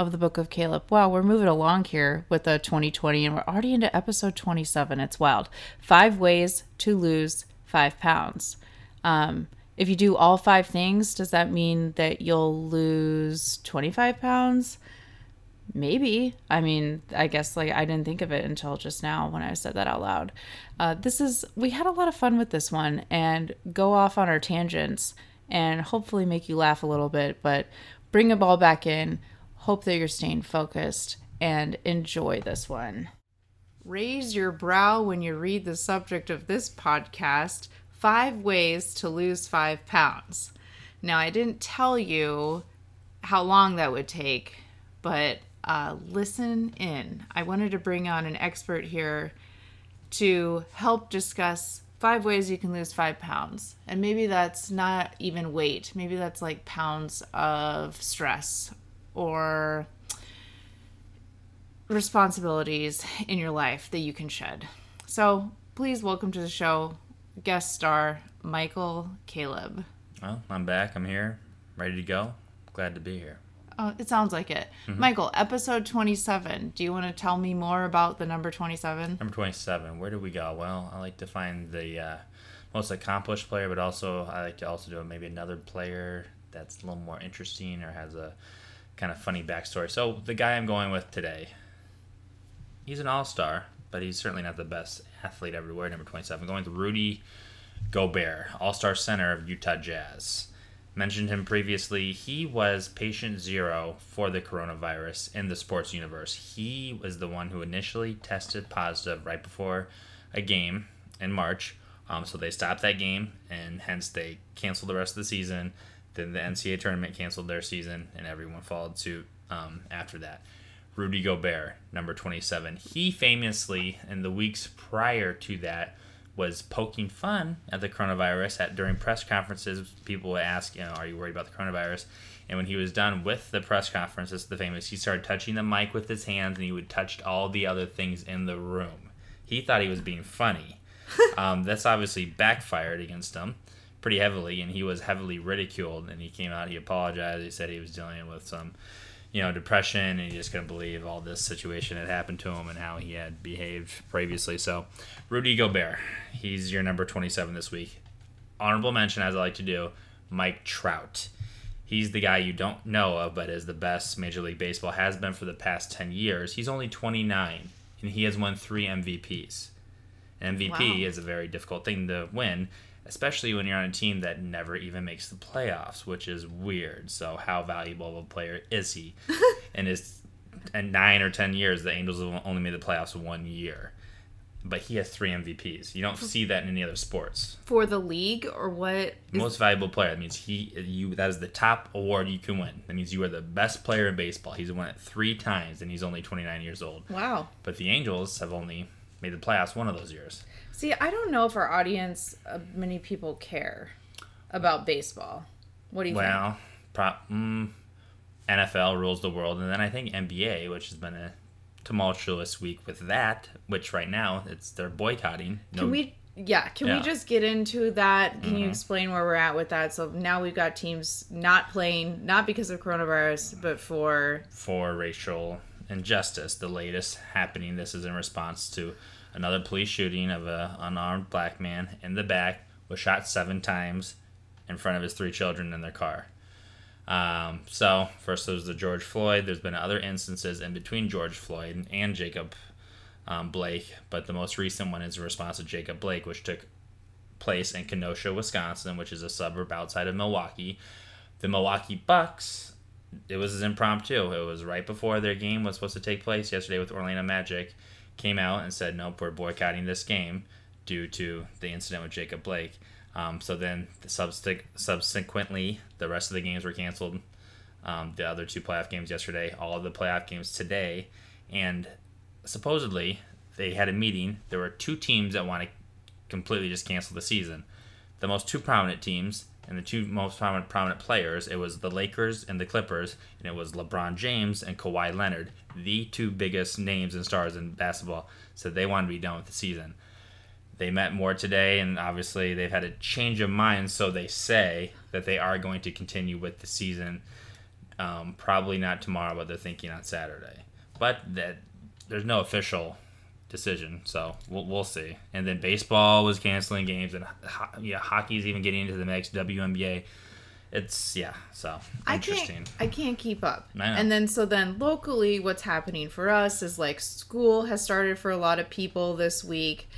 of the Book of Caleb. Wow, we're moving along here with the 2020 and we're already into episode 27. It's wild. Five ways to lose five pounds. Um, if you do all five things, does that mean that you'll lose 25 pounds? Maybe. I mean, I guess like I didn't think of it until just now when I said that out loud. Uh, this is, we had a lot of fun with this one and go off on our tangents and hopefully make you laugh a little bit, but bring it ball back in. Hope that you're staying focused and enjoy this one. Raise your brow when you read the subject of this podcast Five Ways to Lose Five Pounds. Now, I didn't tell you how long that would take, but uh, listen in. I wanted to bring on an expert here to help discuss five ways you can lose five pounds. And maybe that's not even weight, maybe that's like pounds of stress or responsibilities in your life that you can shed. So please welcome to the show guest star Michael Caleb. Well, I'm back. I'm here, ready to go. Glad to be here. Oh, it sounds like it. Mm-hmm. Michael, episode 27. Do you want to tell me more about the number 27? Number 27. Where do we go? Well, I like to find the uh, most accomplished player, but also I like to also do maybe another player that's a little more interesting or has a kind of funny backstory. So the guy I'm going with today, he's an all-star, but he's certainly not the best athlete everywhere. Number 27. I'm going with Rudy Gobert, all-star center of Utah Jazz mentioned him previously. He was patient zero for the coronavirus in the sports universe. He was the one who initially tested positive right before a game in March. Um, so they stopped that game, and hence they canceled the rest of the season. Then the NCAA tournament canceled their season, and everyone followed suit um, after that. Rudy Gobert, number 27. He famously, in the weeks prior to that, was poking fun at the coronavirus at during press conferences. People would ask, you know, are you worried about the coronavirus? And when he was done with the press conferences, the famous, he started touching the mic with his hands, and he would touch all the other things in the room. He thought he was being funny. um, that's obviously backfired against him pretty heavily, and he was heavily ridiculed. And he came out, he apologized. He said he was dealing with some you know, depression, and he just couldn't believe all this situation had happened to him and how he had behaved previously. So, Rudy Gobert, he's your number 27 this week. Honorable mention, as I like to do, Mike Trout. He's the guy you don't know of, but is the best Major League Baseball has been for the past 10 years. He's only 29, and he has won three MVPs. MVP wow. is a very difficult thing to win especially when you're on a team that never even makes the playoffs, which is weird. So how valuable of a player is he? and is in nine or ten years, the Angels have only made the playoffs one year. But he has three MVPs. You don't see that in any other sports. For the league or what? Most valuable player. That means he you that is the top award you can win. That means you are the best player in baseball. He's won it three times and he's only 29 years old. Wow. But the Angels have only made the playoffs one of those years. See, I don't know if our audience, uh, many people care about baseball. What do you well, think? Well, mm, NFL rules the world, and then I think NBA, which has been a tumultuous week with that. Which right now it's they're boycotting. No, Can we? Yeah, can yeah. we just get into that? Can mm-hmm. you explain where we're at with that? So now we've got teams not playing, not because of coronavirus, but for for racial injustice. The latest happening. This is in response to another police shooting of an unarmed black man in the back was shot seven times in front of his three children in their car. Um, so, first there was the George Floyd. There's been other instances in between George Floyd and Jacob um, Blake, but the most recent one is in response to Jacob Blake, which took place in Kenosha, Wisconsin, which is a suburb outside of Milwaukee. The Milwaukee Bucks, it was impromptu. It was right before their game was supposed to take place yesterday with Orlando Magic came out and said, nope, we're boycotting this game due to the incident with Jacob Blake. Um, so then, the subsequently, the rest of the games were canceled Um, the other two playoff games yesterday, all of the playoff games today, and supposedly they had a meeting. There were two teams that want to completely just cancel the season. The most two prominent teams and the two most prominent prominent players, it was the Lakers and the Clippers, and it was LeBron James and Kawhi Leonard, the two biggest names and stars in basketball. So they wanted to be done with the season. They met more today, and obviously they've had a change of mind. So they say that they are going to continue with the season. Um, probably not tomorrow, but they're thinking on Saturday. But that there's no official decision, so we'll, we'll see. And then baseball was canceling games, and ho- yeah, hockey's even getting into the mix. WNBA, it's yeah, so I interesting. can't, I can't keep up. And then so then locally, what's happening for us is like school has started for a lot of people this week.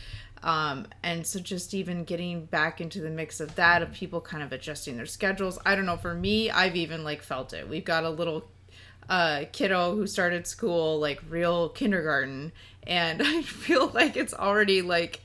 Um, and so just even getting back into the mix of that of people kind of adjusting their schedules. I don't know. For me, I've even like felt it. We've got a little uh, kiddo who started school like real kindergarten, and I feel like it's already like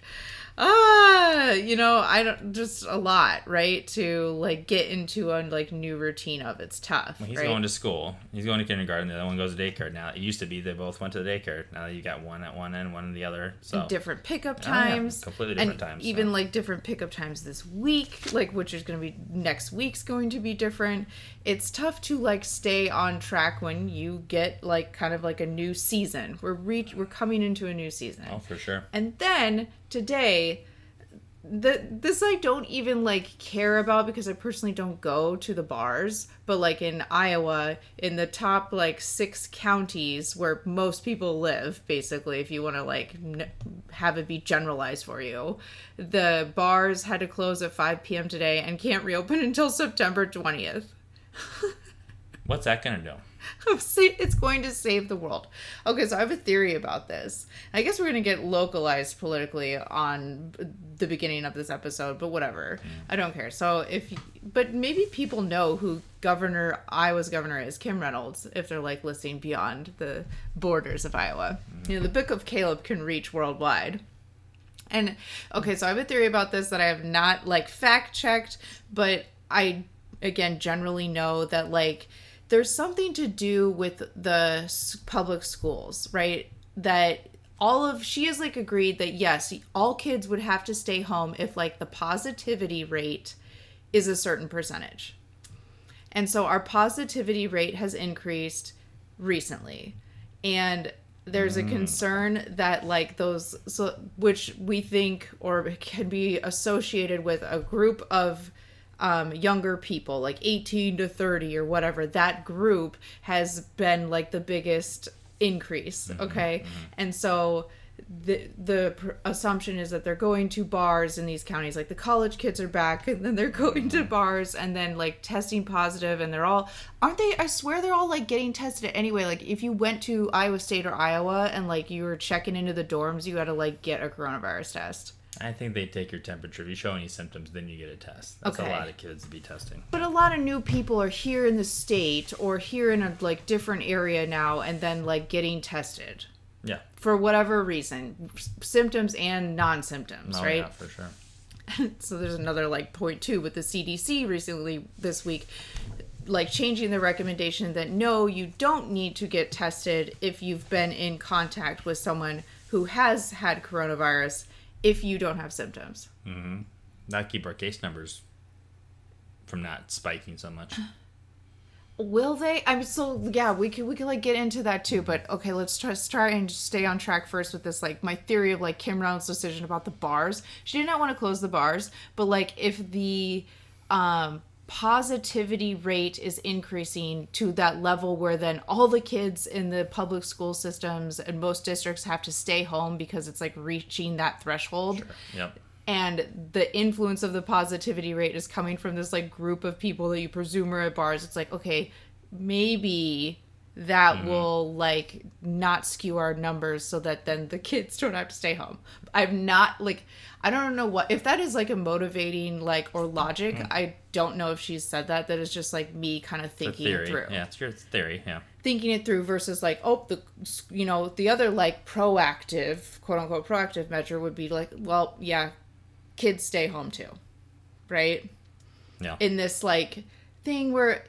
ah you know i don't just a lot right to like get into a like new routine of it's tough Well, he's right? going to school. He's going to kindergarten. The other one goes to daycare. Now it used to be they both went to the daycare. Now you got one at one end, one at the other. So different pickup Oh, yeah, times completely different and times, even so. like different pickup times this week like which is going to be next week's going to be different it's tough to like stay on track when you get like kind of like a new season we're re- we're coming into a new season oh, for sure. and then today the this I don't even like care about because I personally don't go to the bars, but like in Iowa, in the top like 6 counties where most people live, basically if you want to like n- have it be generalized for you, the bars had to close at 5 p.m. today and can't reopen until September 20th. What's that gonna do? it's going to save the world. Okay, so I have a theory about this. I guess we're going to get localized politically on the beginning of this episode, but whatever. I don't care. So if, but maybe people know who Governor Iowa's governor is, Kim Reynolds, if they're like listening beyond the borders of Iowa. You know, the Book of Caleb can reach worldwide. And okay, so I have a theory about this that I have not like fact checked, but I again generally know that like there's something to do with the public schools, right? That all of she has like agreed that yes, all kids would have to stay home if like the positivity rate is a certain percentage. And so our positivity rate has increased recently. And there's a hmm. concern that like those so which we think or can be associated with a group of um, younger people like 18 to 30 or whatever that group has been like the biggest increase mm-hmm, okay? Mm-hmm. and so the the pr- assumption is that they're going to bars in these counties like the college kids are back and then they're going to mm-hmm. bars and then like testing positive and they're all aren't they i swear they're all like getting tested anyway like if you went to iowa state or iowa and like you were checking into the dorms you had to like get a coronavirus test I think they take your temperature. If you show any symptoms, then you get a test. That's Okay. a lot of kids to be testing. but a lot of new people are here in the state or here in a like different area now and then like getting tested Yeah. for whatever reason symptoms and non-symptoms Oh, right Yeah, for sure. so there's another like point two with the CDC recently this week like changing the recommendation that no you don't need to get tested if you've been in contact with someone who has had coronavirus if you don't have symptoms. Not keep our case numbers from not spiking so much. will they? I'm so yeah we could we could like get into that too but okay let's try, try and stay on track first with this like my theory of like kim reynolds decision about the bars. She did not want to close the bars but like if the um positivity rate is increasing to that level where then all the kids in the public school systems and most districts have to stay home because it's like reaching that threshold. Yep. and the influence of the positivity rate is coming from this like group of people that you presume are at bars. It's like okay maybe that mm-hmm. will like not skew our numbers so that then the kids don't have to stay home i'm not like i don't know what if that is like a motivating like or logic mm-hmm. i don't know if she's said that that is just like me kind of thinking it through Yeah, it's your theory. Yeah. thinking it through versus like oh the you know the other like proactive quote unquote proactive measure would be like well yeah kids stay home too right Yeah. in this like thing where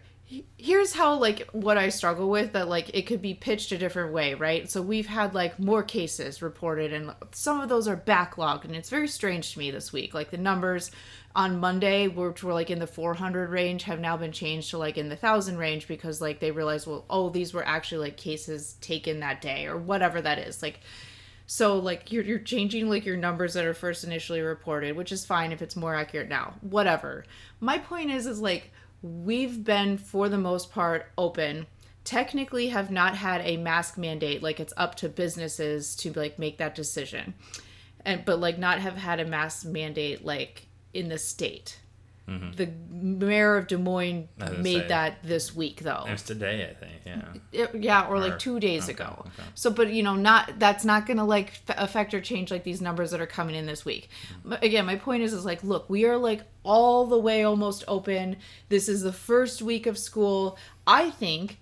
here's how like what I struggle with that like it could be pitched a different way, right? So we've had like more cases reported and some of those are backlogged and it's very strange to me this week. Like the numbers on Monday which were like in the 400 range have now been changed to like in the 1000 range because like they realized well oh these were actually like cases taken that day or whatever that is. Like so like you're you're changing like your numbers that are first initially reported, which is fine if it's more accurate now. Whatever. My point is is like we've been for the most part open. Technically have not had a mask mandate like it's up to businesses to like make that decision. And but like not have had a mask mandate like in the state mm-hmm. the mayor of des moines made say, that this week though it's today i think yeah it, yeah or, or, like two days okay, ago okay. so but you know not that's not gonna like affect or change like these numbers that are coming in this week mm-hmm. but again my point is is like look we are like all the way almost open. This is the first week of school. I think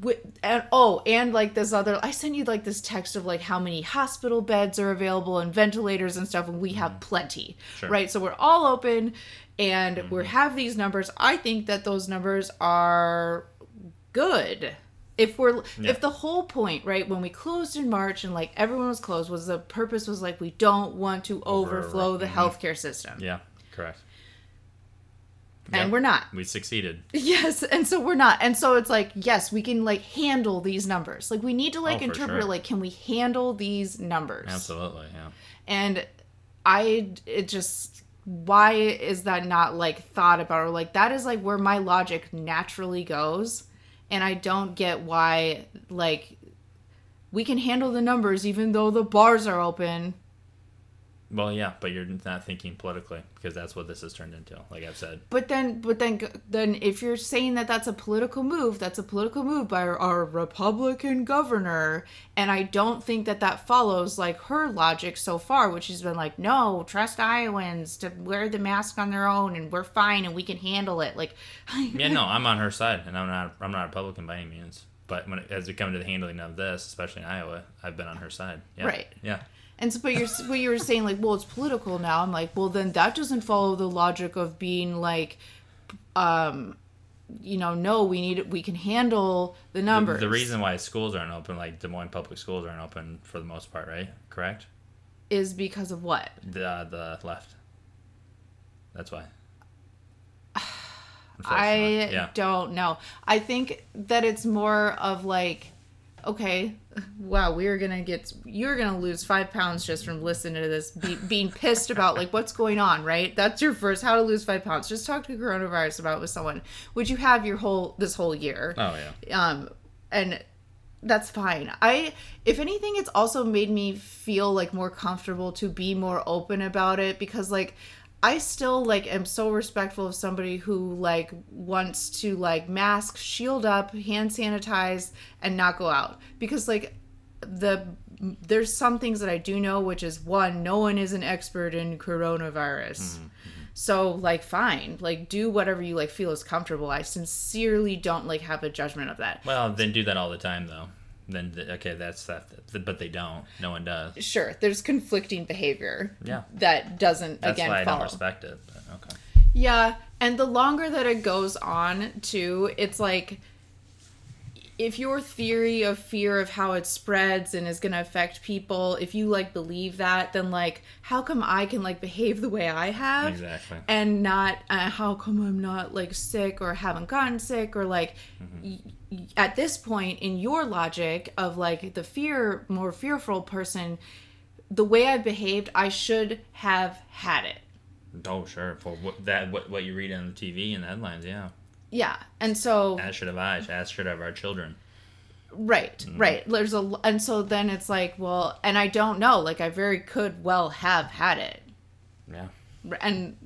with, and oh and like this other i sent you like this text of like how many hospital beds are available and ventilators and stuff and we have mm-hmm. plenty sure. right so we're all open and mm-hmm. we have these numbers i think that those numbers are good if we're yeah. if the whole point right when we closed in march and like everyone was closed was the purpose was like we don't want to Over, overflow the mm-hmm. healthcare system yeah Correct. And yep. we're not. We succeeded. Yes, and so we're not. And so it's like, yes, we can like handle these numbers. Like we need to like oh, interpret sure. like can we handle these numbers? Absolutely, yeah. And I it just why is that not like thought about or like that is like where my logic naturally goes. And I don't get why like we can handle the numbers even though the bars are open well, yeah, but you're not thinking politically because that's what this has turned into, like I've said. But then, but then, then if you're saying that that's a political move, that's a political move by our, our Republican governor, and I don't think that that follows like her logic so far, which has been like, no, trust Iowans to wear the mask on their own, and we're fine, and we can handle it. Like, yeah, no, I'm on her side, and I'm not, I'm not a Republican by any means. But when it, as it comes to the handling of this, especially in Iowa, I've been on her side. Yeah. Right. Yeah. And so, but you're but you were saying like, well, it's political now. I'm like, well, then that doesn't follow the logic of being like, um, you know, no, we need we can handle the numbers. The, the reason why schools aren't open, like Des Moines public schools aren't open for the most part, right? Correct. Is because of what? The uh, the left. That's why. I yeah. don't know. I think that it's more of like okay, wow, we're gonna get you're gonna lose five pounds just from listening to this, be, being pissed about like what's going on, right? That's your first how to lose five pounds. Just talk to coronavirus about with someone, Would you have your whole this whole year. Oh yeah. Um, and that's fine. I, if anything, it's also made me feel like more comfortable to be more open about it because like I still like am so respectful of somebody who like wants to like mask, shield up, hand sanitize, and not go out because like the there's some things that I do know, which is one, no one is an expert in coronavirus. Mm-hmm. So like fine, like do whatever you like feel is comfortable. I sincerely don't like have a judgment of that. Well, then do that all the time though then okay, that's that. But they don't. No one does. Sure, there's conflicting behavior. Yeah. That doesn't that's again why follow. I don't respect it. But okay. Yeah, and the longer that it goes on, too, it's like if your theory of fear of how it spreads and is going to affect people if you like believe that then like how come i can like behave the way i have exactly and not uh, how come i'm not like sick or haven't gotten sick or like mm-hmm. y- at this point in your logic of like the fear more fearful person the way i behaved i should have had it oh sure for what that what, what you read on the tv and the headlines yeah yeah, and so as should have I, as should have our children. Right, mm. right. There's a, and so then it's like, well, and I don't know. Like, I very could well have had it. Yeah. And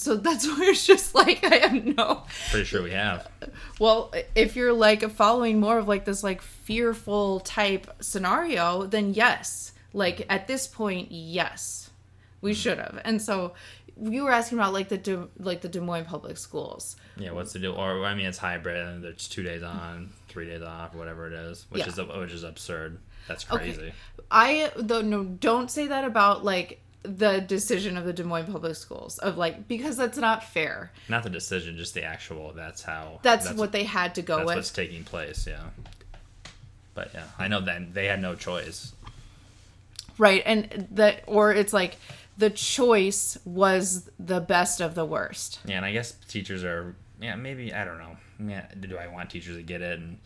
so that's why it's just like I have no. Pretty sure we have. Well, if you're like following more of like this like fearful type scenario, then yes. Like at this point, yes, we mm. should have. And so you were asking about like the De, like the Des Moines public schools. Yeah, what's the deal? Or I mean, it's hybrid, and there's two days on, three days off, whatever it is, which yeah. is which is absurd. That's crazy. Okay. I though no, don't say that about like the decision of the Des Moines Public Schools of like because that's not fair. Not the decision, just the actual. That's how. That's, what they had to go That's with. what's taking place. Yeah. But yeah, I know that they had no choice. Right. And that, or it's like the choice was the best of the worst. Yeah, and I guess teachers are. Yeah, maybe I don't know. Yeah, do I want teachers to get it? And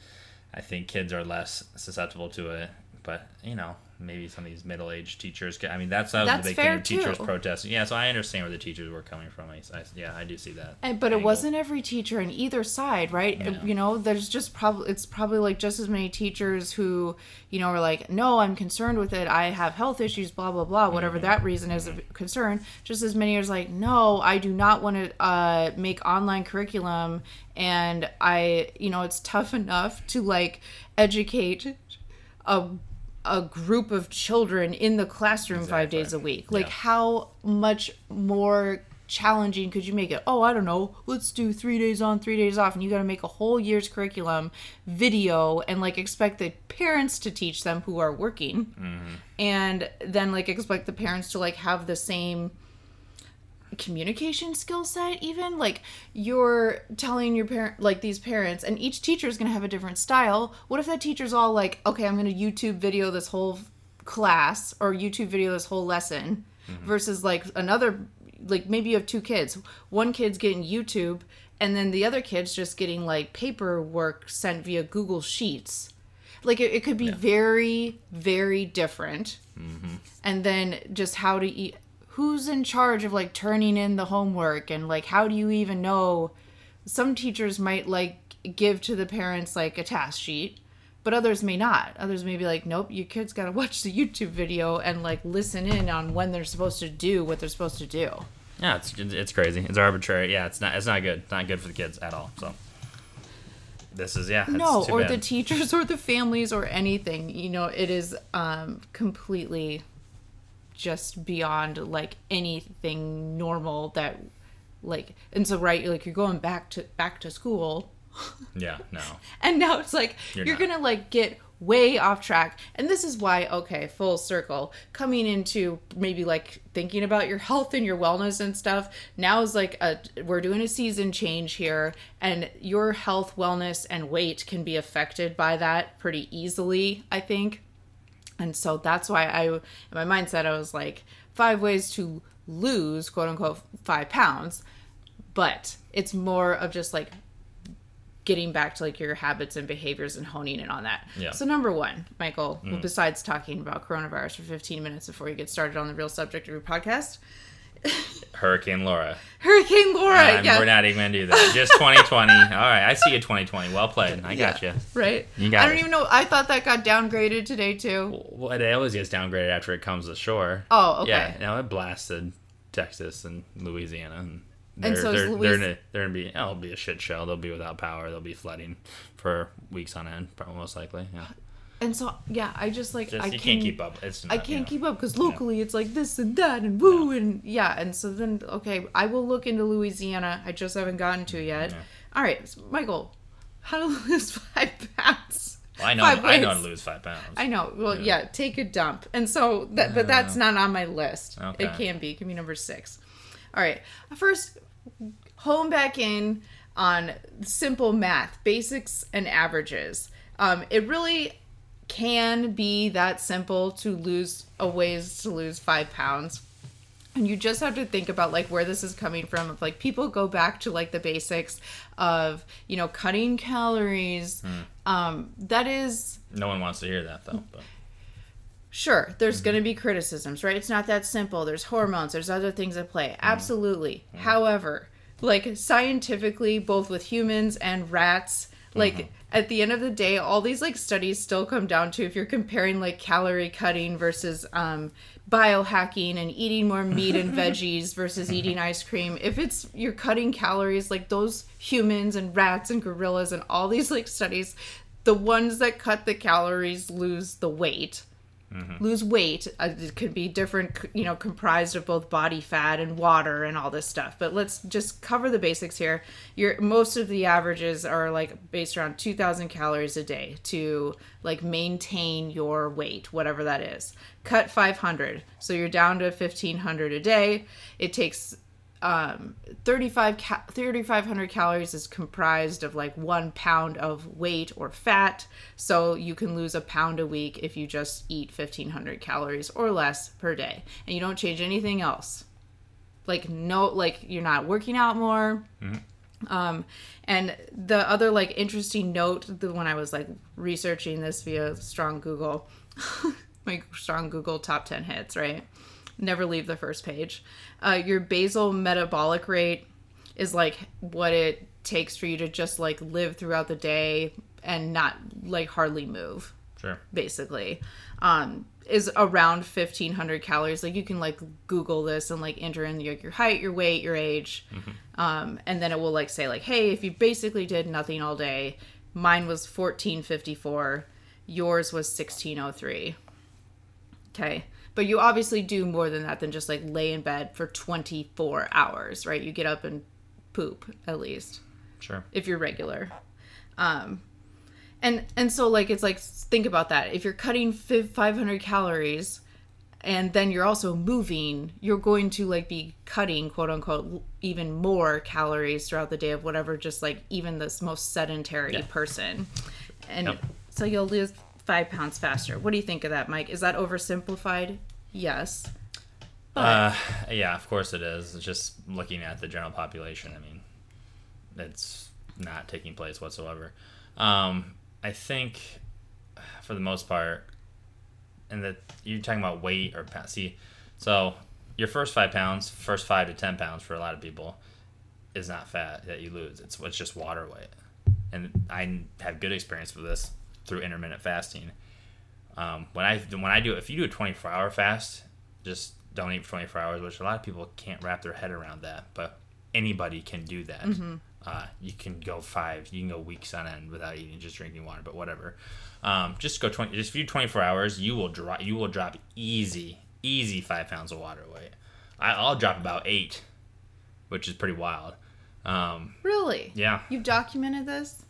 I think kids are less susceptible to it. But you know, maybe some of these middle-aged teachers. I mean, that's that was That's the big fair, thing. Teachers too. protesting. Yeah, so I understand where the teachers were coming from. I, I- yeah, I do see that. And, but it wasn't every teacher on either side, right? Yeah. You know, there's just probably it's probably like just as many teachers who, you know, are like, no, I'm concerned with it. I have health issues, blah blah blah, whatever Mm-hmm. that reason is of concern. Just as many as like, no, I do not want to uh, make online curriculum, and I, you know, it's tough enough to like educate a a group of children in the classroom five days a week. Like Yeah. how much more challenging could you make it? Oh, I don't know. Let's do 3 days on, 3 days off and you got to make a whole year's curriculum video and like expect the parents to teach them who are working. Mm-hmm. And then like expect the parents to like have the same communication skill set even like you're telling your parent like these parents and each teacher is going to have a different style. What if that teacher's all like okay i'm going to youtube video this whole class or youtube video this whole lesson mm-hmm. versus like another like maybe you have two kids. One kid's getting youtube and then the other kid's just getting like paperwork sent via google sheets. Like it, it could be very very different. Mm-hmm. And then just how to eat who's in charge of like turning in the homework and like how do you even know some teachers might like give to the parents like a task sheet but others may not others may be like nope your kids got to watch the youtube video and like listen in on when they're supposed to do what they're supposed to do Yeah, it's it's crazy. It's arbitrary. Yeah, it's not it's not good. It's not good for the kids at all. So this is yeah. It's no or bad. the teachers or the families or anything you know it is um completely just beyond like anything normal that like and so right like you're going back to back to school. Yeah no. and now it's like You're you're, gonna like get way off track. And this is why okay full circle coming into maybe like thinking about your health and your wellness and stuff now is like a we're doing a season change here and your health wellness and weight can be affected by that pretty easily i think and so that's why I, in my mindset, I was like, five ways to lose, quote unquote, five pounds. But it's more of just like getting back to like your habits and behaviors and honing in on that. Yeah. So, number one, Michael, mm. besides talking about coronavirus for 15 minutes before you get started on the real subject of your podcast, Hurricane Laura. Hurricane Laura. I'm- yeah. We're not even gonna do that. Just 2020. All right, I see you 2020. Well played. I got you. Right? You got I don't it. even know. I thought that got downgraded today, too. Well, it always gets downgraded after it comes ashore. Oh, okay. Yeah, no, it blasted Texas and Louisiana, and they're, And so they're, Louis- they're, gonna, they're gonna be oh, it'll be a shit show. They'll be without power. They'll be flooding for weeks on end, most likely. Yeah, And so, yeah, I just like, just I you can, can't keep up. It's I not, you can't know. keep up because locally it's like this and that and woo and yeah and so then okay I will look into Louisiana I just haven't gotten to yet. Yeah. All right, so Michael, how to lose five pounds? Well, I know. Five I know how to lose five pounds. I know. Well, yeah. take a dump. And so that, but that's not on my list. Okay. It can be. It can be number six. All right. First, home back in on simple math, basics and averages. Um, it really can be that simple to lose a ways to lose five pounds. And you just have to think about like where this is coming from. If, like people go back to like the basics of you know cutting calories. Hmm. Um that is no one wants to hear that though. But sure there's hmm. going to be criticisms right? It's not that simple. There's hormones there's other things at play. Hmm. Absolutely. However like scientifically both with humans and rats like at the end of the day all these like studies still come down to if you're comparing like calorie cutting versus um biohacking and eating more meat and veggies versus eating ice cream if it's you're cutting calories like those humans and rats and gorillas and all these like studies the ones that cut the calories lose the weight lose weight. Uh, it could be different, you know, comprised of both body fat and water and all this stuff. But let's just cover the basics here. Your most of the averages are like based around 2000 calories a day to like maintain your weight, whatever that is. Cut 500. So you're down to 1500 a day. It takes um 35 ca- 3500 calories is comprised of like one pound of weight or fat. So you can lose a pound a week if you just eat 1500 calories or less per day. And you don't change anything else. Like no like you're not working out more. Um and the other like interesting note the when i was like researching this via strong google my strong google top 10 hits right never leave the first page. Uh, your basal metabolic rate is like what it takes for you to just like live throughout the day and not like hardly move Sure. basically. Um is around 1500 calories. Like you can like google this and like enter in your, your height your weight your age. Um and then it will like say like hey if you basically did nothing all day mine was 1454 yours was 1603 okay but you obviously do more than that than just like lay in bed for 24 hours right you get up and poop at least Sure. if you're regular. Um, and and so like it's like think about that. If you're cutting 500 calories, and then you're also moving, you're going to like be cutting quote unquote even more calories throughout the day of whatever just like even this most sedentary Yeah. person, and Yep. so you'll lose five pounds faster. What do you think of that, Mike? Is that oversimplified? Yes. Uh, yeah, of course it is. It's just looking at the general population. I mean, it's not taking place whatsoever. Um, I think, for the most part, and that you're talking about weight or pa- see, so your first five pounds, first five to ten pounds for a lot of people, is not fat that you lose. It's it's just water weight, and I have good experience with this through intermittent fasting. Um, when I when I do if you do a 24 hour fast, just don't eat for 24 hours, which a lot of people can't wrap their head around that, but anybody can do that. Uh, you can go five, you can go weeks on end without eating, just drinking water, but whatever. Um, just go 20, just if you do 24 hours, you will drop, you will drop easy, easy five pounds of water weight. I, I'll drop about eight, which is pretty wild. Um, Really? yeah, You've documented this?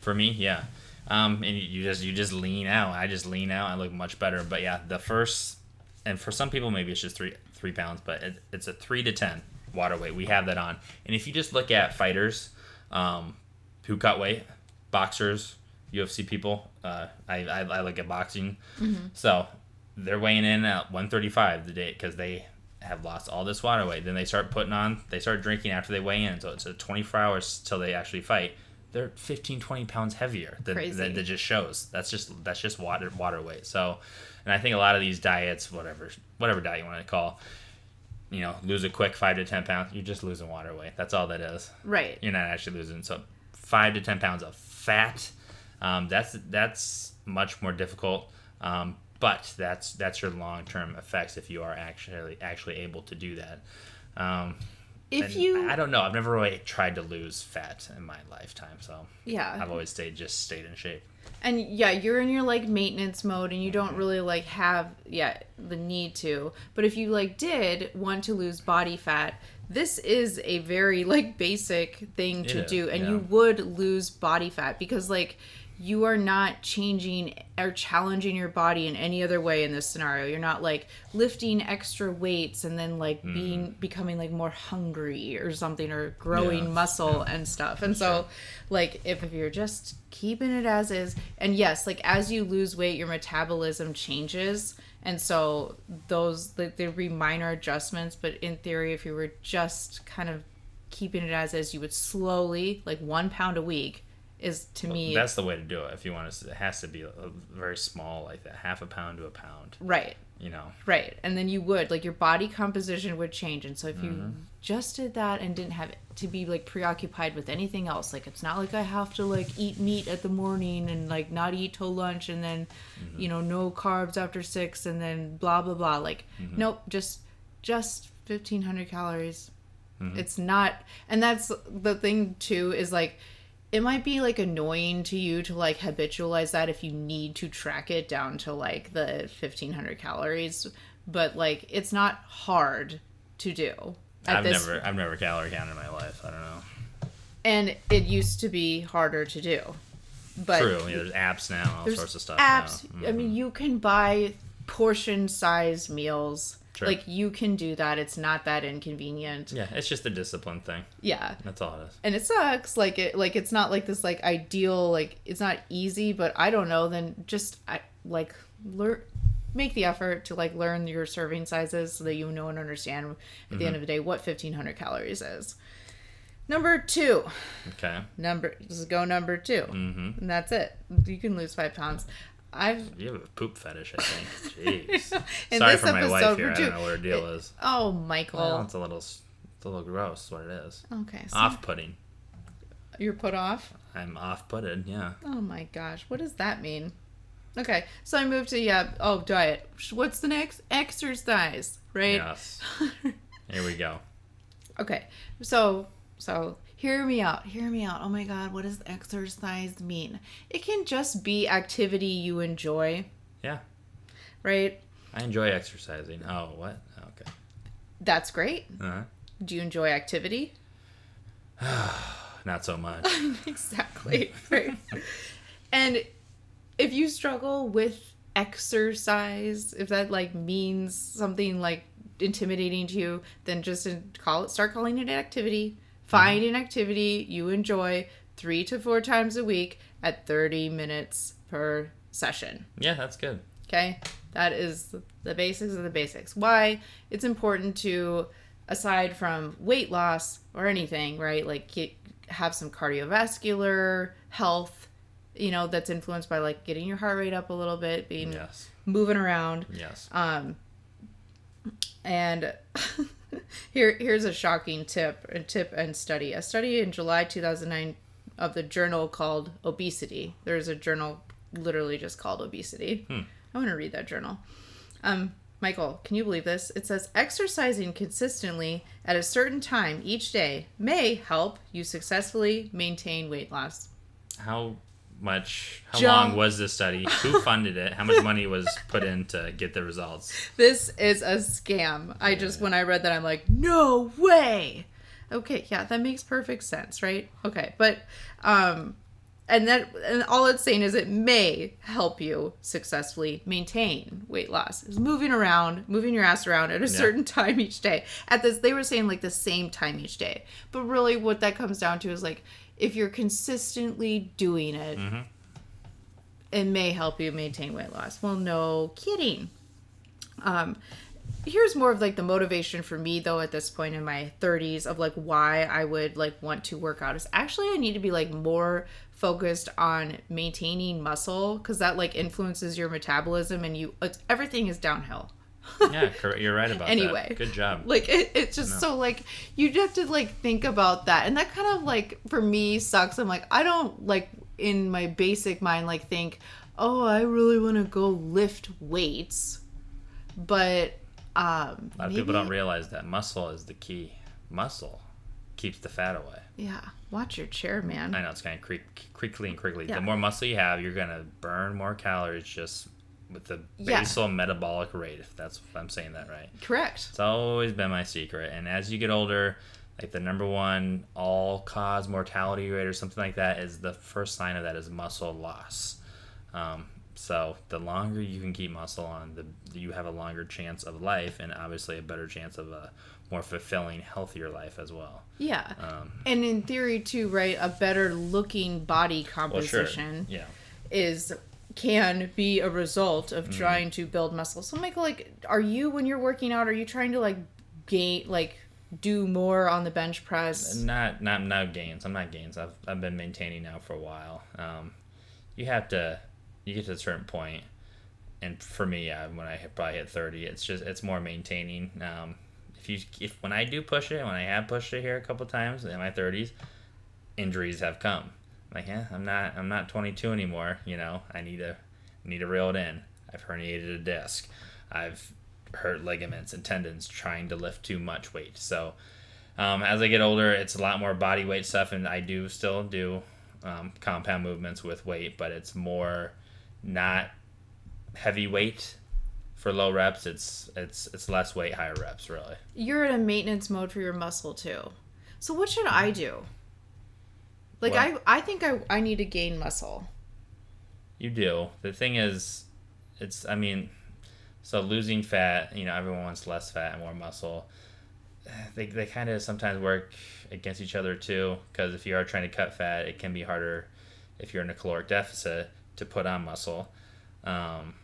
for me, yeah. Um, and you, just you just lean out. I just lean out. I look much better. But yeah, the first, and for some people maybe it's just three three pounds, but it, it's a three to ten water weight. We have that on. And if you just look at fighters, um, who cut weight, boxers, UFC people, uh, I, I I look at boxing, so they're weighing in at 135 the day because they have lost all this water weight. Then they start putting on, they start drinking after they weigh in. So it's a 24 hours till they actually fight. They're 15, 20 pounds heavier than, Crazy. than that just shows. That's just that's just water water weight. So, and I think a lot of these diets, whatever whatever diet you want to call, you know, lose a quick five to 10 pounds. You're just losing water weight. That's all that is Right. you're not actually losing. So five to ten pounds of fat, um, that's that's much more difficult. Um, but that's that's your long term effects if you are actually actually able to do that. Um, If and you I don't know. I've never really tried to lose fat in my lifetime, so Yeah. I've always stayed just stayed in shape. and yeah you're in your like maintenance mode and you don't mm-hmm. really like have yeah the need to but if you like did want to lose body fat this is a very like basic thing to is, do and yeah. you would lose body fat because like you are not changing or challenging your body in any other way in this scenario. You're not like lifting extra weights and then like Mm. being becoming like more hungry or something or growing Yeah, muscle and stuff. And so like if, if you're just keeping it as is and yes like as you lose weight your metabolism changes. And so those like there'd be minor adjustments but in theory if you were just kind of keeping it as is you would slowly like one pound a week is to me That's the way to do it. If you want to, it has to be a, a very small, like that, half a pound to a pound. right You know, Right. And then you would like your body composition would change. And so if you Mm-hmm. just did that and didn't have to be like preoccupied with anything else, like it's not like I have to like eat meat at the morning and like not eat till lunch and then Mm-hmm. you know no carbs after 6 and then blah blah blah. Like Mm-hmm. nope, just just 1500 calories. Mm-hmm. It's not and that's the thing too is like it might be like annoying to you to like habitualize that if you need to track it down to like the 1500 calories but like it's not hard to do I've this- never I've never calorie counted in my life. I don't know. and it used to be harder to do but True. Yeah, there's apps now, all sorts of stuff. apps now. i mean mm-hmm. you can buy portion size meals Sure. like you can do that. It's not that inconvenient. Yeah, it's just a discipline thing. yeah. That's all it is. and it sucks. Like it like it's not like this like ideal like it's not easy but i don't know. Then just i like learn make the effort to like learn your serving sizes so that you know and understand at the end of the day what 1500 calories is. Number two. Okay. number this is go number 2 Mm-hmm. and that's it. You can lose five pounds i've You have a poop fetish, I think. Jeez. Sorry for my wife here. I don't know what her deal is. oh michael Well, it's a little, it's a little gross. What it is. okay so Off-putting. you're put off I'm off-putted. Yeah. Oh my gosh, what does that mean? Okay, so I moved to yeah. Oh, diet. What's the next? Exercise, right? Yes. Here we go. Okay, so so hear me out. Hear me out. Oh my God, what does exercise mean? It can just be activity you enjoy, Yeah. right? I enjoy exercising. Oh, what? Okay. That's great. Uh-huh. Do you enjoy activity? Not so much. exactly. Right. and if you struggle with exercise, if that like means something like intimidating to you, then just call it start calling it an activity. Find an activity you enjoy 3 to 4 times a week at 30 minutes per session. Yeah, that's good. Okay? That is the basics of the basics. Why it's important to aside from weight loss or anything, right? Like get, have some cardiovascular health, you know, that's influenced by like getting your heart rate up a little bit, being Yes. moving around. Yes. Um and here here's a shocking tip, a tip and study. A study in July 2009 of the journal called Obesity. There's a journal literally just called Obesity. I want to read that journal. Um, Michael, can you believe this? It says exercising consistently at a certain time each day may help you successfully maintain weight loss. How much? How John- long was this study? Who funded it? How much money was put in to get the results? This is a scam. I just when I read that I'm like, no way. Okay, yeah, that makes perfect sense, right? Okay, but um and that and all it's saying is it may help you successfully maintain weight loss. Is moving around, moving your ass around at a certain time each day. At this they were saying like the same time each day. But really what that comes down to is like if you're consistently doing it, it may help you maintain weight loss. Well, no kidding. Um, here's more of like the motivation for me though at this point in my 30s of like why I would like want to work out is actually I need to be like more focused on maintaining muscle because that like influences your metabolism and you it's, everything is downhill. Yeah, correct. You're right about that. Anyway. that. Good job. Like it, it's just so like you have to like think about that, and that kind of like for me sucks. I'm like I don't like in my basic mind like think, oh, I really want to go lift weights, but um, A lot of people don't realize that muscle is the key. Muscle keeps the fat away. Yeah, watch your chair, man. I know it's kind of creak, crinkly and crinkly. Yeah. The more muscle you have, you're gonna burn more calories just with the Yeah. basal metabolic rate. If that's if I'm saying that right. Correct. It's always been my secret. And as you get older, like the number one all cause mortality rate or something like that is the first sign of that is muscle loss. Um, so the longer you can keep muscle on, the you have a longer chance of life, and obviously a better chance of a more fulfilling, healthier life as well. Yeah, Um, and in theory too, right? A better looking body well, sure. composition Yeah. is can be a result of trying to build muscle. So, Michael, like, are you when you're working out? Are you trying to like gain, like, do more on the bench press? Not not not gains. I'm not gains. I've I've been maintaining now for a while. Um, you have to you get to a certain point, and for me, when I hit, probably hit 30, it's just it's more maintaining. Um, if you if when I do push it, when I have pushed it here a couple times in my 30s, injuries have come. Like, yeah, I'm not I'm not 22 anymore. You know, I need to need to reel it in. I've herniated a disc. I've hurt ligaments and tendons trying to lift too much weight. So um, as I get older, it's a lot more body weight stuff, and I do still do um, compound movements with weight, but it's more not heavy weight for low reps. It's it's it's less weight, higher reps, really. You're in a maintenance mode for your muscle too. So what should I do? Like I I think I I need to gain muscle. You do. The thing is, it's, I mean, so losing fat, you know, everyone wants less fat and more muscle. They, they kind of sometimes work against each other too, because if you are trying to cut fat, it can be harder if you're in a caloric deficit to put on muscle. Um,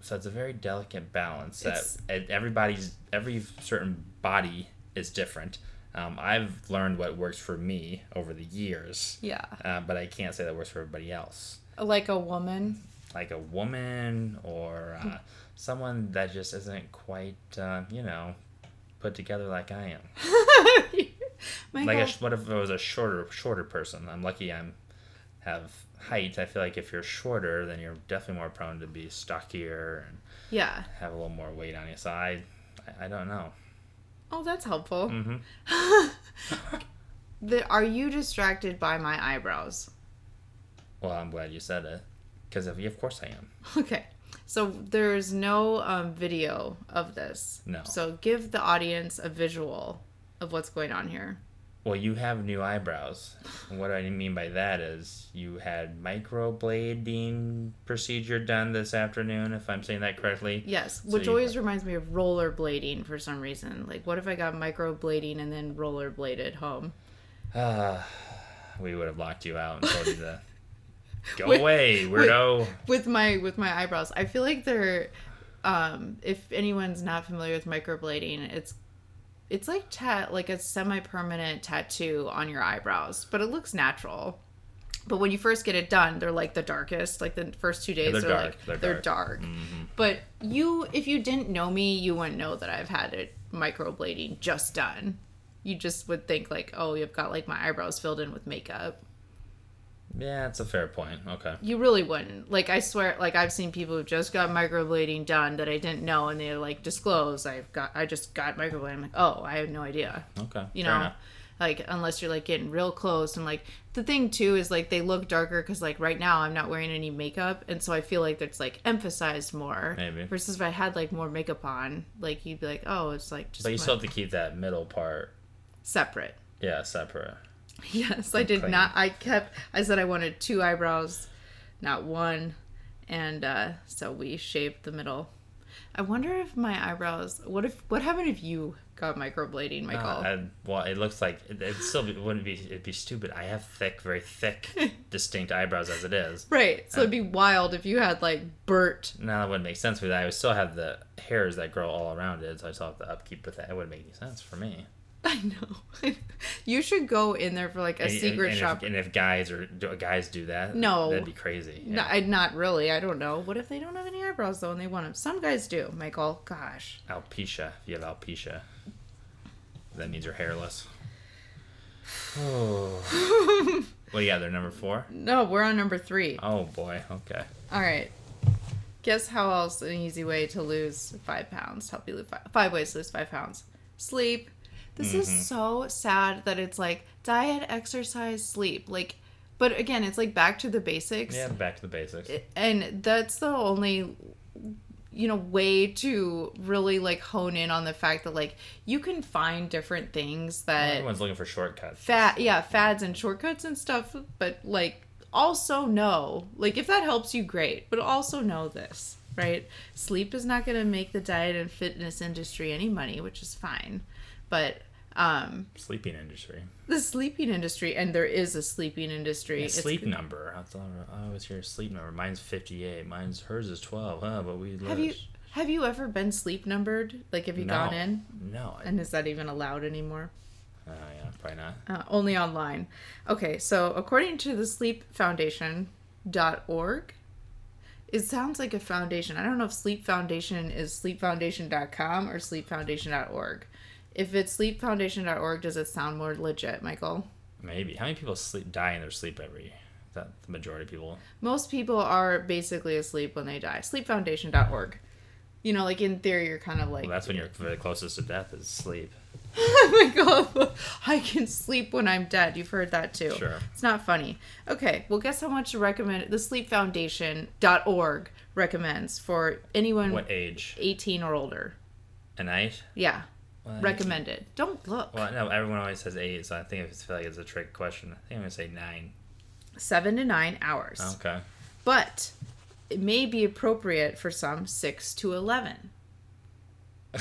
so it's a very delicate balance that e- everybody's, every certain body is different. Um, I've learned what works for me over the years, Yeah. uh, but I can't say that works for everybody else Like a woman. like a woman or uh, someone that just isn't quite, uh, you know, put together like I am. My Like, a, what if it was a shorter, shorter person? I'm lucky I'm have height. I feel like if you're shorter, then you're definitely more prone to be stockier and yeah. have a little more weight on you. So I, I don't know. Oh, that's helpful. hmm The, are you distracted by my eyebrows? Well, I'm glad you said it because of, of course I am. Okay. So there's no um, video of this. No. So give the audience a visual of what's going on here. Well, you have new eyebrows. And what I mean by that is you had microblading procedure done this afternoon, if I'm saying that correctly. Yes, So which always reminds me of rollerblading for some reason. Like, what if I got microblading and then rollerbladed home? Uh, we would have locked you out and told you to go Wait, away, weirdo. with my with my eyebrows. I feel like they're um if anyone's not familiar with microblading, it's it's like tat like a semi-permanent tattoo on your eyebrows, but it looks natural. But when you first get it done, they're like the darkest. Like the first two days, they're they're, dark. like They're they're, dark. dark. Mm-hmm. But you, if you didn't know me, you wouldn't know that I've had it microblading just done. You just would think like, oh, you've got like my eyebrows filled in with makeup. Yeah, it's a fair point. Okay. You really wouldn't. Like I swear, like I've seen people who just got microblading done that I didn't know, and they like disclose I've got I just got microblading. I'm like, oh, I had no idea. Okay. You know, enough. like unless you're like getting real close and like the thing too is like they look darker because like right now I'm not wearing any makeup, and so I feel like it's like emphasized more. Maybe. Versus if I had like more makeup on, like you'd be like, oh, it's like just But you my- still have to keep that middle part, separate. yeah, separate. Yes, I did not. I kept. I said I wanted two eyebrows, not one, and uh, so we shaved the middle. I wonder if my eyebrows. What if? What happened if you got microblading, Michael? Uh, I, well, it looks like it, it still be, wouldn't be. It'd be stupid. I have thick, very thick, distinct eyebrows as it is. right. So it'd be wild if you had like Bert. No, that wouldn't make sense for that. I would still have the hairs that grow all around it, so I still have the upkeep with that. It wouldn't make any sense for me. I know. you should go in there for like a And- secret and, and shop. If, and if guys or do guys do that, No. that'd be crazy. No, I, not really. I don't know. What if they don't have any eyebrows though, and they want them? Some guys do, Michael. Gosh. Alopecia. If you have alopecia, that means you're hairless. Oh. well, yeah, they're number four. No, we're on number three. Oh boy. Okay. All right. Guess how else an easy way to lose five pounds? Help you lose five, five ways to lose five pounds. Sleep. This Mm-hmm. is so sad that it's like diet, exercise, sleep. Like, but again, it's like back to the basics. Yeah, back to the basics. And that's the only, you know, way to really like hone in on the fact that like you can find different things that Everyone's looking for shortcuts. fat yeah fads and shortcuts and stuff but like also know like if that helps you great but also know this right sleep is not going to make the diet and fitness industry any money which is fine but um Sleeping industry. the sleeping industry and there is a sleeping industry Yeah, It's- sleep number. I thought I always hear sleep number. Mine's fifty-eight. Mine's hers is twelve. Huh? But we have you have you ever been sleep numbered like have you no. gone in No. And is that even allowed anymore oh yeah, probably not. Uh, only online. Okay, so according to the Sleep sleepfoundation.org, it sounds like a foundation. I don't know if Sleep Foundation is sleepfoundation.com or sleepfoundation.org. If it's sleepfoundation.org, does it sound more legit, Michael? Maybe. How many people sleep die in their sleep every? Is that the majority of people? Most people are basically asleep when they die. Sleepfoundation.org. You know, like in theory, you're kind of like. Well, that's when you're very closest to death is sleep. oh my god, I can sleep when I'm dead. You've heard that too. Sure. It's not funny. Okay, well, guess how much recommend the sleepfoundation.org recommends for anyone What age? 18 or older. A night? Yeah, Recommended. Don't look. Well, no, everyone always says eight, so I think I feel like it's a trick question. I think I'm gonna say nine. Seven to nine hours. Okay. But it may be appropriate for some six to 11.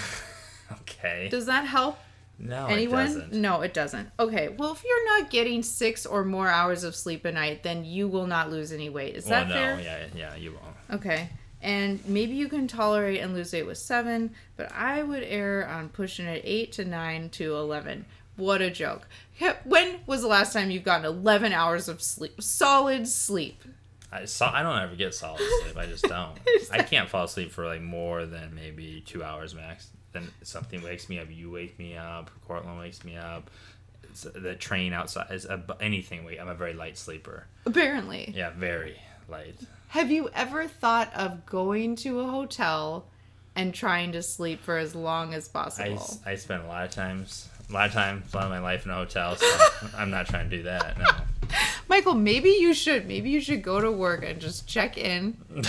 Okay. Does that help no, anyone? it doesn't. No, it doesn't. Okay, well, if you're not getting six or more hours of sleep a night, then you will not lose any weight. Is well, that no, fair? yeah, yeah, you won't. Okay. And maybe you can tolerate and lose weight with seven, but I would err on pushing it eight to nine to 11. What a joke. When was the last time you've gotten 11 hours of sleep? Solid sleep. I saw. I don't ever get solid sleep. I just don't. I can't fall asleep for like more than maybe two hours max. Then something wakes me up. You wake me up. Cortland wakes me up. It's, uh, the train outside is anything. Wake. I'm a very light sleeper. Apparently. Yeah, very light. Have you ever thought of going to a hotel and trying to sleep for as long as possible? I spent a lot of times, a lot of time, a lot of my life in a hotel. So I'm not trying to do that. No. Michael, maybe you should. Maybe you should go to work and just check in.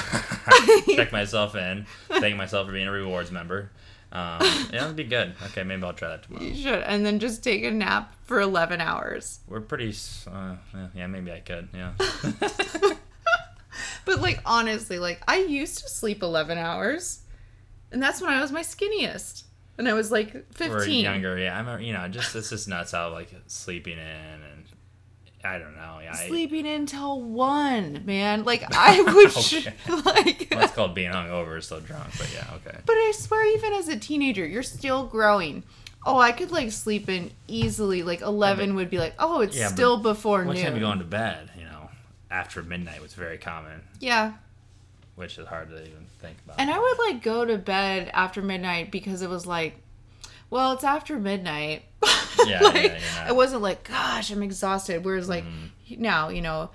Check myself in. Thank myself for being a rewards member. Um, yeah, that'd be good. Okay, maybe I'll try that tomorrow. You should. And then just take a nap for 11 hours. We're pretty. s- Uh, yeah, maybe I could. Yeah. But like honestly, like I used to sleep 11 hours. And that's when I was my skinniest. And I was like 15. We're younger. Yeah, I'm. You know, just it's just nuts how like sleeping in and I don't know. Yeah, I, Sleeping until 1, man. Like I would Okay. like well, it's called being hungover, still drunk. But yeah, okay. But I swear, even as a teenager, you're still growing. Oh, I could like sleep in easily. Like eleven would be like, oh, it's Yeah, still before What noon. time you going to bed? After midnight was very common, yeah, which is hard to even think about. and I would like go to bed after midnight because it was like, well, it's after midnight. Yeah, like, yeah, not- it wasn't like, gosh, I'm exhausted. Whereas like Mm-hmm. now, you know.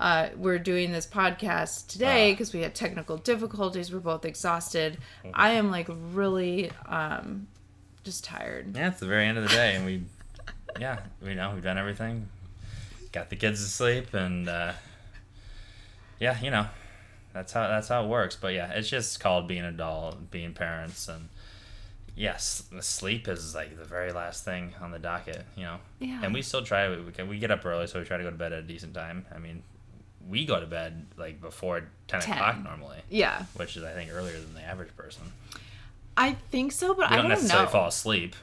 Uh, we're doing this podcast today because we had technical difficulties. We're both exhausted. Mm-hmm. I am like really um, just tired. Yeah, it's the very end of the day, and we, yeah, we know we've done everything. Got the kids to sleep, and uh, yeah, you know, that's how that's how it works. But yeah, it's just called being an adult, being parents, and yes, sleep is like the very last thing on the docket. You know, Yeah. and we still try. We can- we get up early, so we try to go to bed at a decent time. I mean, we go to bed like before ten, 10. o'clock normally, Yeah, which is I think earlier than the average person. I think so, but We I don't don't necessarily know. fall asleep,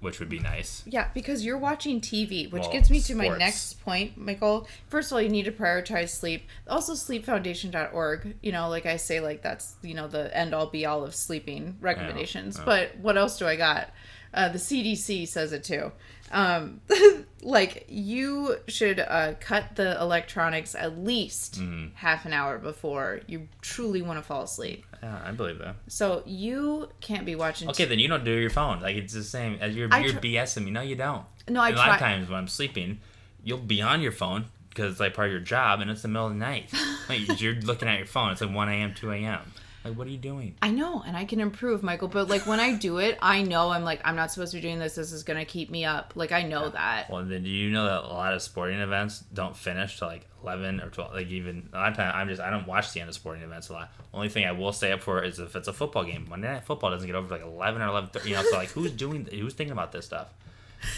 which would be nice. Yeah, because you're watching TV, which Well, gets me to my next point, Michael. First of all, you need to prioritize sleep. Also, sleepfoundation.org, you know, like I say, like that's, you know, the end all be all of sleeping recommendations. yeah. But what else do I got? Uh, the CDC says it too. Um, like, you should uh, cut the electronics at least Mm-hmm. half an hour before you truly want to fall asleep. Yeah, I believe that. So you can't be watching. Okay, then you don't do your phone. Like it's the same as you're you're tr- BSing me. No, you don't. No, I a lot of times when I'm sleeping, you'll be on your phone because it's like part of your job, and it's the middle of the night. like you're looking at your phone. It's like 1 a.m., 2 a.m. Like what are you doing? I know, and I can improve, Michael. But like when I do it, I know I'm like I'm not supposed to be doing this. This is gonna keep me up. Like I know that. Well, then do you know that a lot of sporting events don't finish till like 11 or 12? Like even a lot of time, I'm just I don't watch the end of sporting events a lot. Only thing I will stay up for is if it's a football game. Monday Night Football doesn't get over like 11 or eleven thirty. You know, so like who's doing who's thinking about this stuff?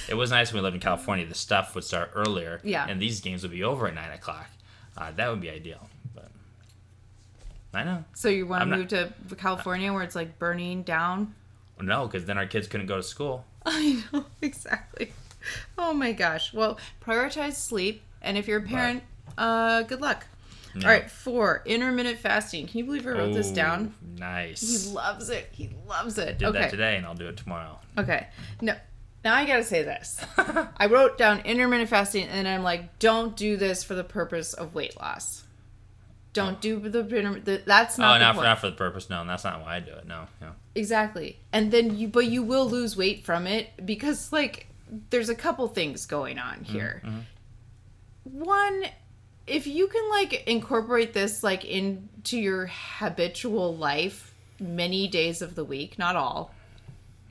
It was nice when we lived in California. The stuff would start earlier, Yeah. and these games would be over at nine o'clock. Uh, that would be ideal, I know. So you want to move to California where it's like burning down? No, because then our kids couldn't go to school. I know exactly. Oh my gosh. Well, prioritize sleep, and if you're a parent, uh, good luck. Yeah. All right, four intermittent fasting. Can you believe I wrote this down? Nice. He loves it. He loves it. I Did okay. that today, and I'll do it tomorrow. Okay. No. Now I gotta say this. I wrote down intermittent fasting, and I'm like, don't do this for the purpose of weight loss. Don't do the, the that's not oh, not for, not for the purpose. No, that's not why I do it. No, no. exactly. And then you, but you will lose weight from it because like there's a couple things going on mm-hmm, here. Mm-hmm. One, if you can like incorporate this like into your habitual life many days of the week, not all,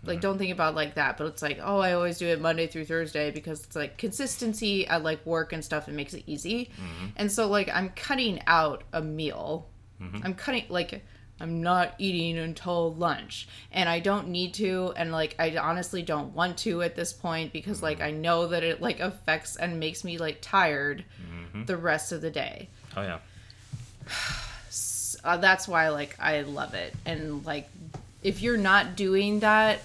Like don't think about like that, but it's like, oh, I always do it Monday through Thursday because it's like consistency at like work and stuff. It makes it easy. Mm-hmm. And so like I'm cutting out a meal. Mm-hmm. I'm cutting like I'm not eating until lunch and I don't need to and like I honestly don't want to at this point because like mm-hmm. I know that it like affects and makes me like tired the rest of the day. Oh yeah. uh, that's why like I love it. And like if you're not doing that,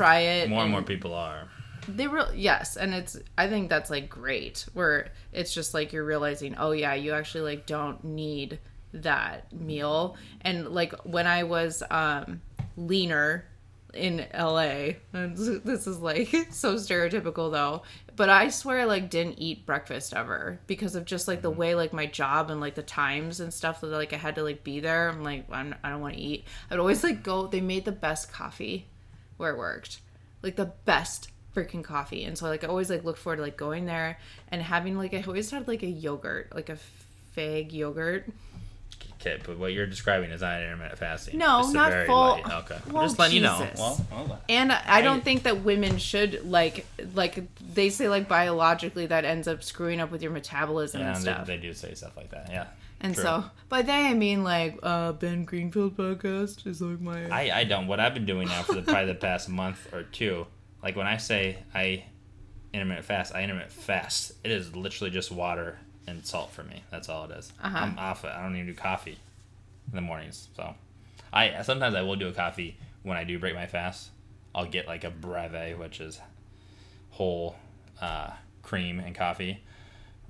try it. More and more people are. They real yes, and it's I think that's like great where it's just like you're realizing, oh yeah, you actually like don't need that meal. And like when I was um leaner in LA, and this is like so stereotypical though, but I swear I like didn't eat breakfast ever because of just like the way like my job and like the times and stuff that like I had to like be there. I'm like I'm, I don't want to eat. I'd always like go. They made the best coffee where it worked, like the best freaking coffee. And so like I always like look forward to like going there and having like I always had like a yogurt, like a fig yogurt. Okay, but what you're describing is not intermittent fasting. No, Just not full- light- Okay, I'm Well, just letting you know. Jesus. Well. And I I don't think that women should like like they say like biologically that ends up screwing up with your metabolism Yeah, and they, stuff. they do say stuff like that. Yeah. And true. so by that I mean like uh Ben Greenfield podcast is like my I, I don't. What I've been doing now for the, probably the past month or two, like when I say I intermittent fast, I intermittent fast. It is literally just water and salt for me. That's all it is. Uh-huh. I'm off it. I don't even do coffee in the mornings. So I sometimes I will do a coffee when I do break my fast. I'll get like a breve, which is whole uh, cream and coffee,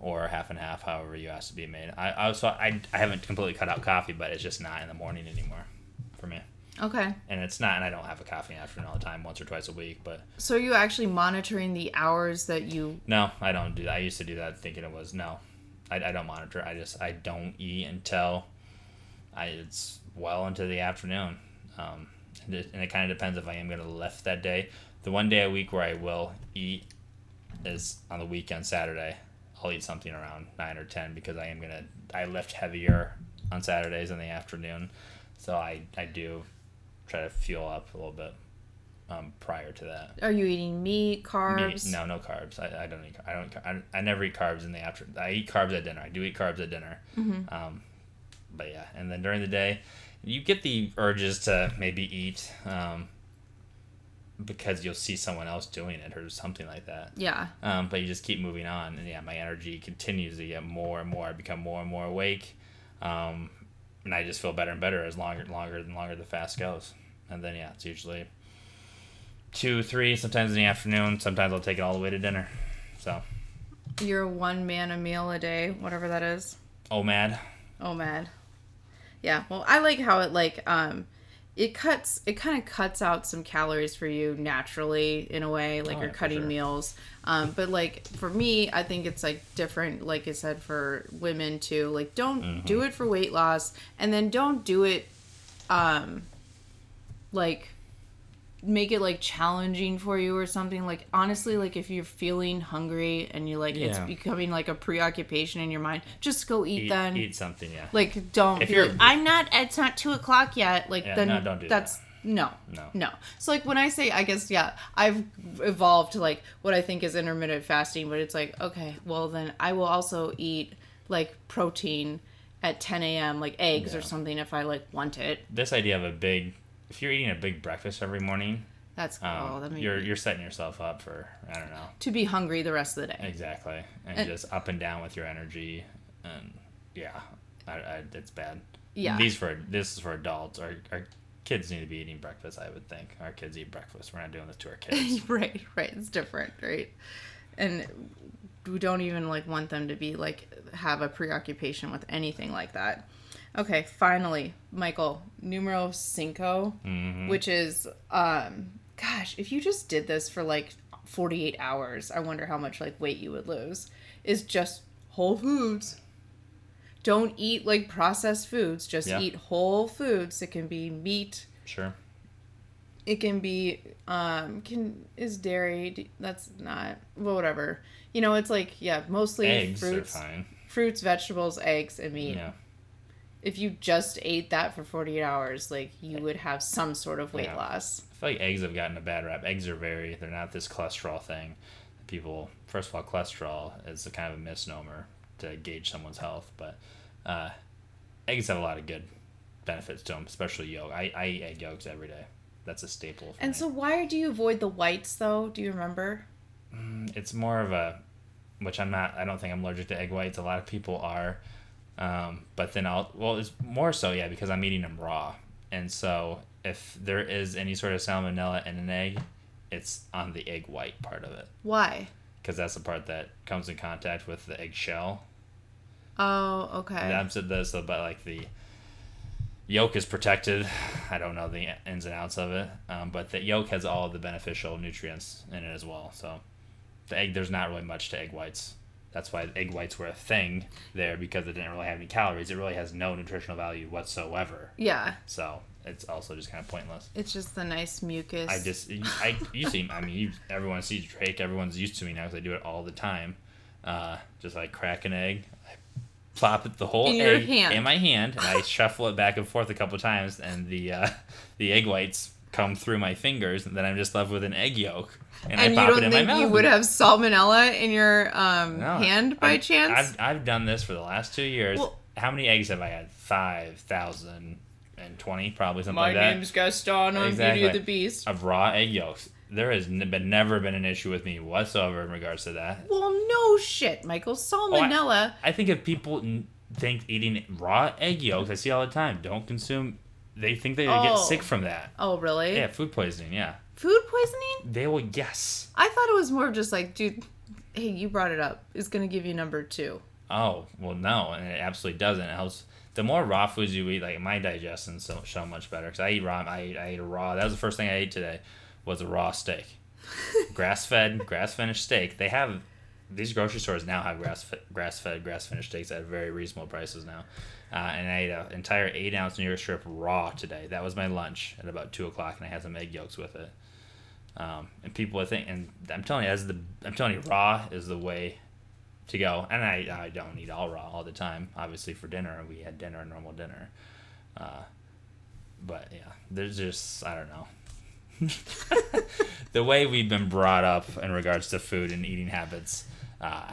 or half and half, however you ask to be made. I I also I, I haven't completely cut out coffee, but it's just not in the morning anymore for me. Okay. and it's not and i don't have a coffee in the afternoon all the time once or twice a week but So are you actually monitoring the hours that you no i don't do that. I used to do that thinking it was no. I, I don't monitor. I just i don't eat until i it's well into the afternoon. Um, and it, and it kind of depends if i am going to lift that day. The one day a week where i will eat is on the weekend saturday i'll eat something around 9 or 10 because i am going to i lift heavier on saturdays in the afternoon so i i do try to fuel up a little bit um, prior to that are you eating meat, carbs? Meat, no, no carbs. I, I don't eat. I don't. I, I never eat carbs in the after. I eat carbs at dinner. I do eat carbs at dinner. Mm-hmm. Um, but yeah, and then during the day, you get the urges to maybe eat, um, because you'll see someone else doing it or something like that. Yeah. Um, but you just keep moving on, and yeah, my energy continues to get more and more. I become more and more awake, um, and I just feel better and better as longer, longer and longer the fast goes. And then yeah, it's usually two, three, sometimes in the afternoon. Sometimes I'll take it all the way to dinner. So, You're one man a meal a day, whatever that is. oh mad. Oh man. Yeah, well I like how it like um it cuts it kind of cuts out some calories for you naturally in a way like Oh, you're yeah, cutting sure. meals um but like for me i think it's like different like i said for women too like don't Mm-hmm. do it for weight loss and then don't do it um like make it like challenging for you or something like honestly like if you're feeling hungry and you like it's becoming like a preoccupation in your mind just go eat, Eat, then. eat something, yeah. like don't If you're- like, i'm not it's not two o'clock yet like Yeah, then no, don't do that's no No. no. So like when i say i guess yeah i've evolved to like what i think is intermittent fasting but it's like okay well then i will also eat like protein at 10 a.m like eggs or something if i like want it. This idea of a big, if you're eating a big breakfast every morning, that's um, oh that you're you're setting yourself up for I don't know to be hungry the rest of the day exactly, and, And- just up and down with your energy, and yeah, I, I, it's bad. Yeah. These for this is for adults. Our our kids need to be eating breakfast. I would think our kids eat breakfast. We're not doing this to our kids. right right it's different right and we don't even like want them to be like have a preoccupation with anything like that okay finally michael numero cinco Mhm. which is um gosh if you just did this for like 48 hours i wonder how much like weight you would lose is just whole foods don't eat like processed foods just Yeah. eat whole foods it can be meat Sure. it can be um can is dairy that's not well, whatever you know it's like yeah mostly Eggs fruits are fine. fruits vegetables eggs and meat Yeah. If you just ate that for 48 hours, like you would have some sort of weight Yeah. loss. I feel like eggs have gotten a bad rap. Eggs are very, they're not this cholesterol thing. People, first of all, cholesterol is a kind of a misnomer to gauge someone's health, but uh, eggs have a lot of good benefits to them, especially yolk. I, I eat egg yolks every day. That's a staple for And me. so, why do you avoid the whites though? Do you remember? it's more of a, which I'm not, I don't think I'm allergic to egg whites. A lot of people are. Um, but then I'll, well, it's more so, yeah, because I'm eating them raw. And so if there is any sort of salmonella in an egg, it's on the egg white part of it. Why? because that's the part that comes in contact with the egg shell. Oh, okay. That's this, but like the yolk is protected. I don't know the ins and outs of it, um, but the yolk has all of the beneficial nutrients in it as well. So the egg, there's not really much to egg whites. That's why egg whites were a thing there because it didn't really have any calories. It really has no nutritional value whatsoever. yeah, So it's also just kind of pointless. it's just the nice mucus. I just, I, you see, I mean, you, everyone sees Drake. Everyone's used to me now because I do it all the time. Uh, just like crack an egg, I plop it the whole In egg hand. in my hand, and I shuffle it back and forth a couple times, and the uh, the egg whites come through my fingers, and then I'm just left with an egg yolk, and, and I you pop it in think my mouth. you would have salmonella in your um, No, hand by I've- chance? I've, I've done this for the last two years. Well- How many eggs have I had? Five thousand and twenty, probably something like that. My name's Gaston on Exactly. Beauty of the Beast. of raw egg yolks. There has n- been never been an issue with me whatsoever in regards to that. Well, no shit, Michael. Salmonella. I think if people n- think eating raw egg yolks, I see all the time, don't consume. They think they get Oh. sick from that. oh, really? Yeah, food poisoning. Yeah, Food poisoning? they will. Yes. I thought it was more of just like, dude, hey, you brought it up. It's gonna give you number two. Oh well, no, and it absolutely doesn't. It helps. The more raw foods you eat, like my digestion's so so much better because I eat raw. I I ate a raw. That was the first thing I ate today, was a raw steak, grass fed, grass finished steak. They have these grocery stores now have grass grass fed, grass finished steaks at very reasonable prices now. Uh, and I ate an entire eight ounce New York strip raw today. That was my lunch at about two o'clock, and I had some egg yolks with it. Um, and people, I think, and I'm telling you, as the I'm telling you, raw is the way to go. And I, I don't eat all raw all the time. Obviously, for dinner, we had dinner, a normal dinner. Uh, but yeah, there's just I don't know. the way we've been brought up in regards to food and eating habits uh,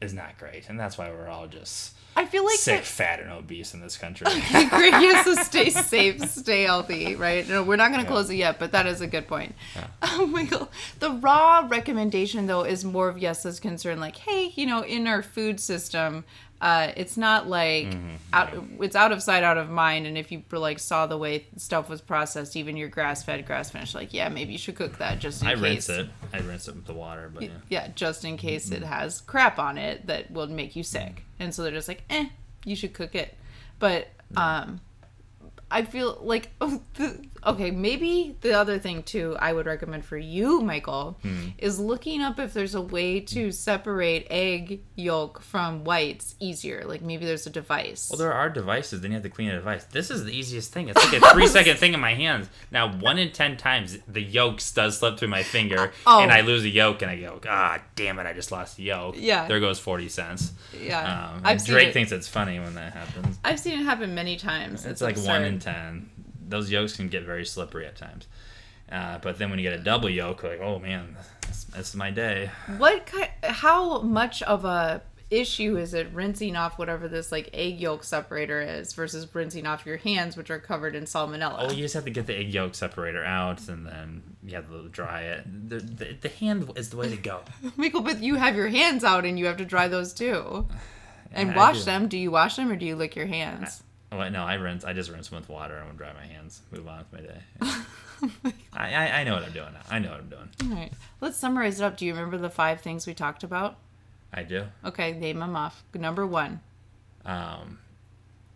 is not great, and that's why we're all just I feel like sick, that- fat, and obese in this country. Great, yes, so stay safe, stay healthy, right? No, we're not going to Yeah. close it yet, but that is a good point. Oh my god, the raw recommendation though is more of Yes's concern, like, hey, you know, in our food system, uh, it's not like Mm-hmm. out, it's out of sight, out of mind. And if you like saw the way stuff was processed, even your grass fed, grass finished, like, yeah, maybe you should cook that just in case. I case. rinse it. I rinse it with the water, but yeah. Yeah, just in case Mm-hmm. it has crap on it that will make you sick. And so they're just like, eh, you should cook it. But um I feel like oh, the, okay, maybe the other thing too I would recommend for you, Michael, Hmm. is looking up if there's a way to separate egg yolk from whites easier. Like maybe there's a device. Well, there are devices. Then you have to clean a device. This is the easiest thing. It's like a three second thing in my hands. Now, one in ten times, the yolks does slip through my finger, Oh. and I lose a yolk, and I go, ah, damn it, I just lost a yolk. Yeah. There goes forty cents. yeah, Um, I've and seen Drake it. thinks it's funny when that happens. I've seen it happen many times. It's, like one in ten. Those yolks can get very slippery at times. Uh, but then when you get a double yolk, like, oh man, this, this is my day. What kind? How much of a issue is it rinsing off whatever this like egg yolk separator is versus rinsing off your hands, which are covered in salmonella? Oh, you just have to get the egg yolk separator out, and then you have to dry it. The, the, the hand is the way to go. Michael, but you have your hands out and you have to dry those too, and wash do. them. Do you wash them or do you lick your hands? Well, no, I rinse. I just rinse them with water and dry my hands. Move on with my day. I, I, I know what I'm doing now. I know what I'm doing. All right, let's summarize it up. Do you remember the five things we talked about? I do. Okay, name them off. Number one. Um,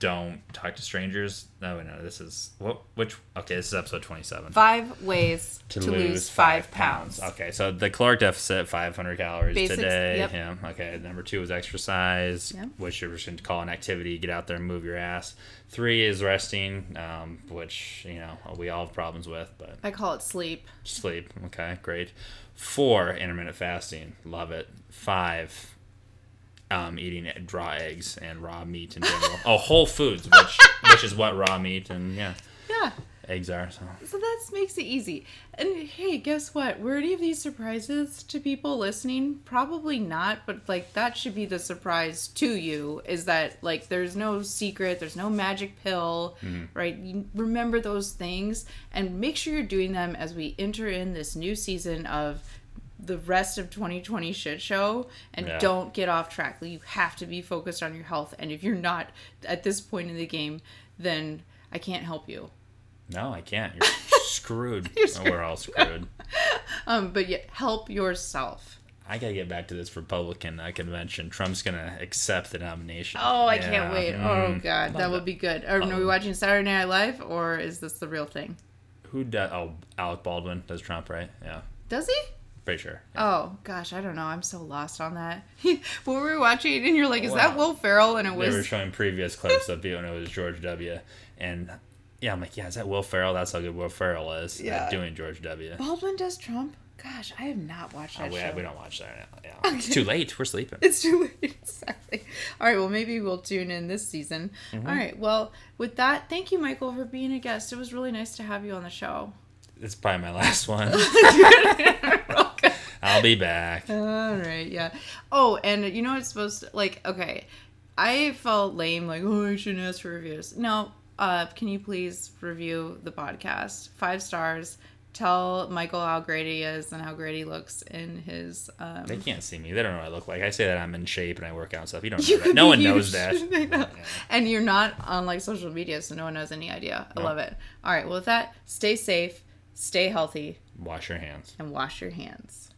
don't talk to strangers. No, no, this is what? Which? Okay, this is episode 27. Five ways to, to lose, five pounds. Okay, so the caloric deficit, 500 calories Basics, today. yep. Yeah. Okay. Number two is exercise, Yep. which you're just going to call an activity. Get out there and move your ass. Three is resting, um, which you know we all have problems with, but I call it sleep. sleep. Okay, great. Four, intermittent fasting. Love it. Five, um, eating raw eggs and raw meat in general. oh, Whole Foods, which which is what raw meat and yeah Yeah. eggs are. So So that makes it easy. And hey, guess what? Were any of these surprises to people listening? Probably not, but like that should be the surprise to you is that like there's no secret, there's no magic pill, right? You remember those things and make sure you're doing them as we enter in this new season of the rest of 2020 shit show and Yeah. don't get off track. You have to be focused on your health and if you're not at this point in the game, then I can't help you. no, I can't. You're screwed. screwed. We're all screwed. Um, but yeah, help yourself. I gotta get back to this Republican uh, convention. Trump's gonna accept the nomination. Oh, I Yeah, can't wait. Oh mm. god, that would be good. Are, are we watching Saturday Night Live or is this the real thing? Who does? Oh, Alec Baldwin does Trump, right? Yeah, Does he? Pretty sure. Oh gosh, I don't know. I'm so lost on that. when we were watching, and you're like, "Is that Will Ferrell?" And it was. They were showing previous clips of it when it was George W. And yeah, I'm like, yeah, is that Will Ferrell? That's how good Will Ferrell is at Yeah. doing George W. Baldwin does Trump. Gosh, I have not watched Oh, that we, show. we don't watch that. Yeah. It's too late. We're sleeping. It's too late. Exactly. All right. Well, maybe we'll tune in this season. Mm-hmm. All right. Well, with that, thank you, Michael, for being a guest. It was really nice to have you on the show. It's probably my last one. I'll be back. All right, yeah. Oh, and you know it's supposed to like okay. I felt lame, like, oh I shouldn't ask for reviews. No, uh, can you please review the podcast? Five stars. Tell Michael how great he is and how great he looks in his um They can't see me. They don't know what I look like. I say that I'm in shape and I work out and stuff. You don't You know that. No one knows that. Know. Yeah. And you're not on like social media, so no one has any idea. I No. love it. All right, well with that, stay safe, stay healthy, Wash your hands. and wash your hands.